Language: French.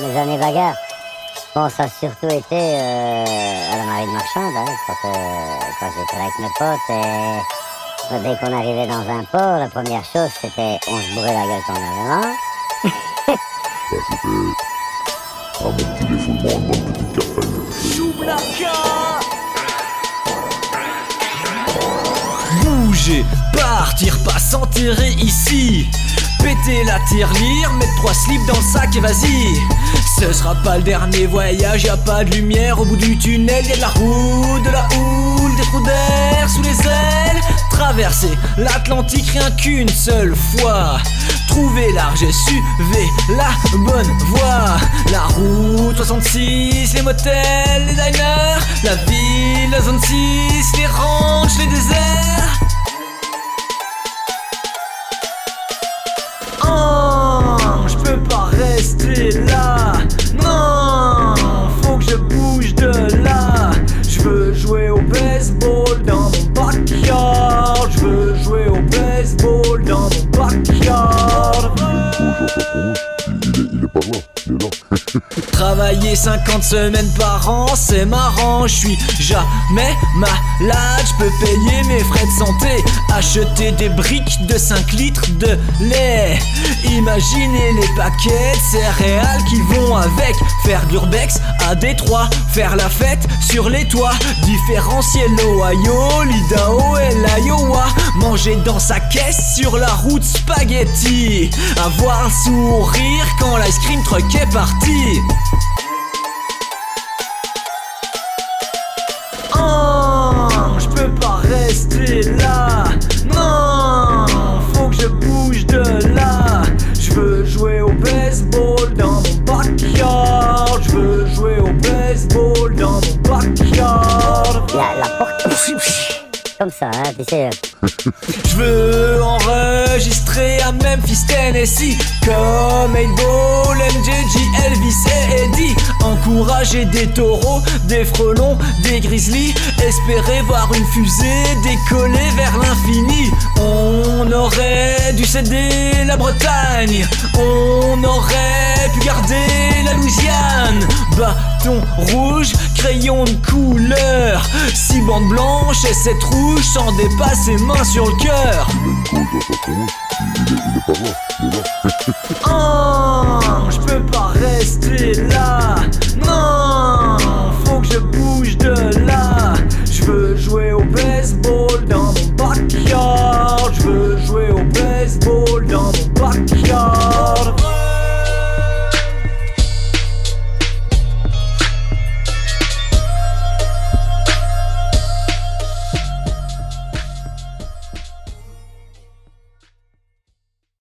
mes années bagarres. Bon, ça a surtout été euh, à la marine marchande, hein, quand, euh, quand j'étais avec mes potes. Et dès qu'on arrivait dans un port, la première chose, c'était on se bourrait la gueule quand on avait. Bah, c'était un bon petit défoulement, une bonne petite cafette. Bouger, partir, pas s'enterrer ici. Péter la tirelire, mettre trois slips dans le sac et vas-y. Ce sera pas le dernier voyage, y a pas de lumière au bout du tunnel, y a de la route, de la houle, des trous d'air sous les ailes. Traverser l'Atlantique rien qu'une seule fois. Trouver large et suivez la bonne voie. La route 66, les motels, les diners, la ville, la zone 6, les ranchs, les déserts. Travailler 50 semaines par an, c'est marrant, je suis jamais malade, je peux payer mes frais de santé, acheter des briques de 5 litres de lait. Imaginez les paquets de céréales qui vont avec, faire de l'urbex à Détroit, faire la fête sur les toits, différencier l'Ohio, l'Idaho et l'Iowa, manger dans sa caisse sur la route spaghetti, avoir un sourire quand l'ice cream truck est parti. Oh, je peux pas rester là. Comme ça, hein, tu sais. Je veux enregistrer à Memphis, Tennessee Comme 8-Ball, MJG, Elvis et Eddie. Encourager des taureaux, des frelons, des grizzlies. Espérer voir une fusée décoller vers l'infini. On aurait dû céder la Bretagne. On aurait pu garder Bâton rouge, crayon de couleur Six bandes blanches et sept rouges Sans dépasser main sur le cœur.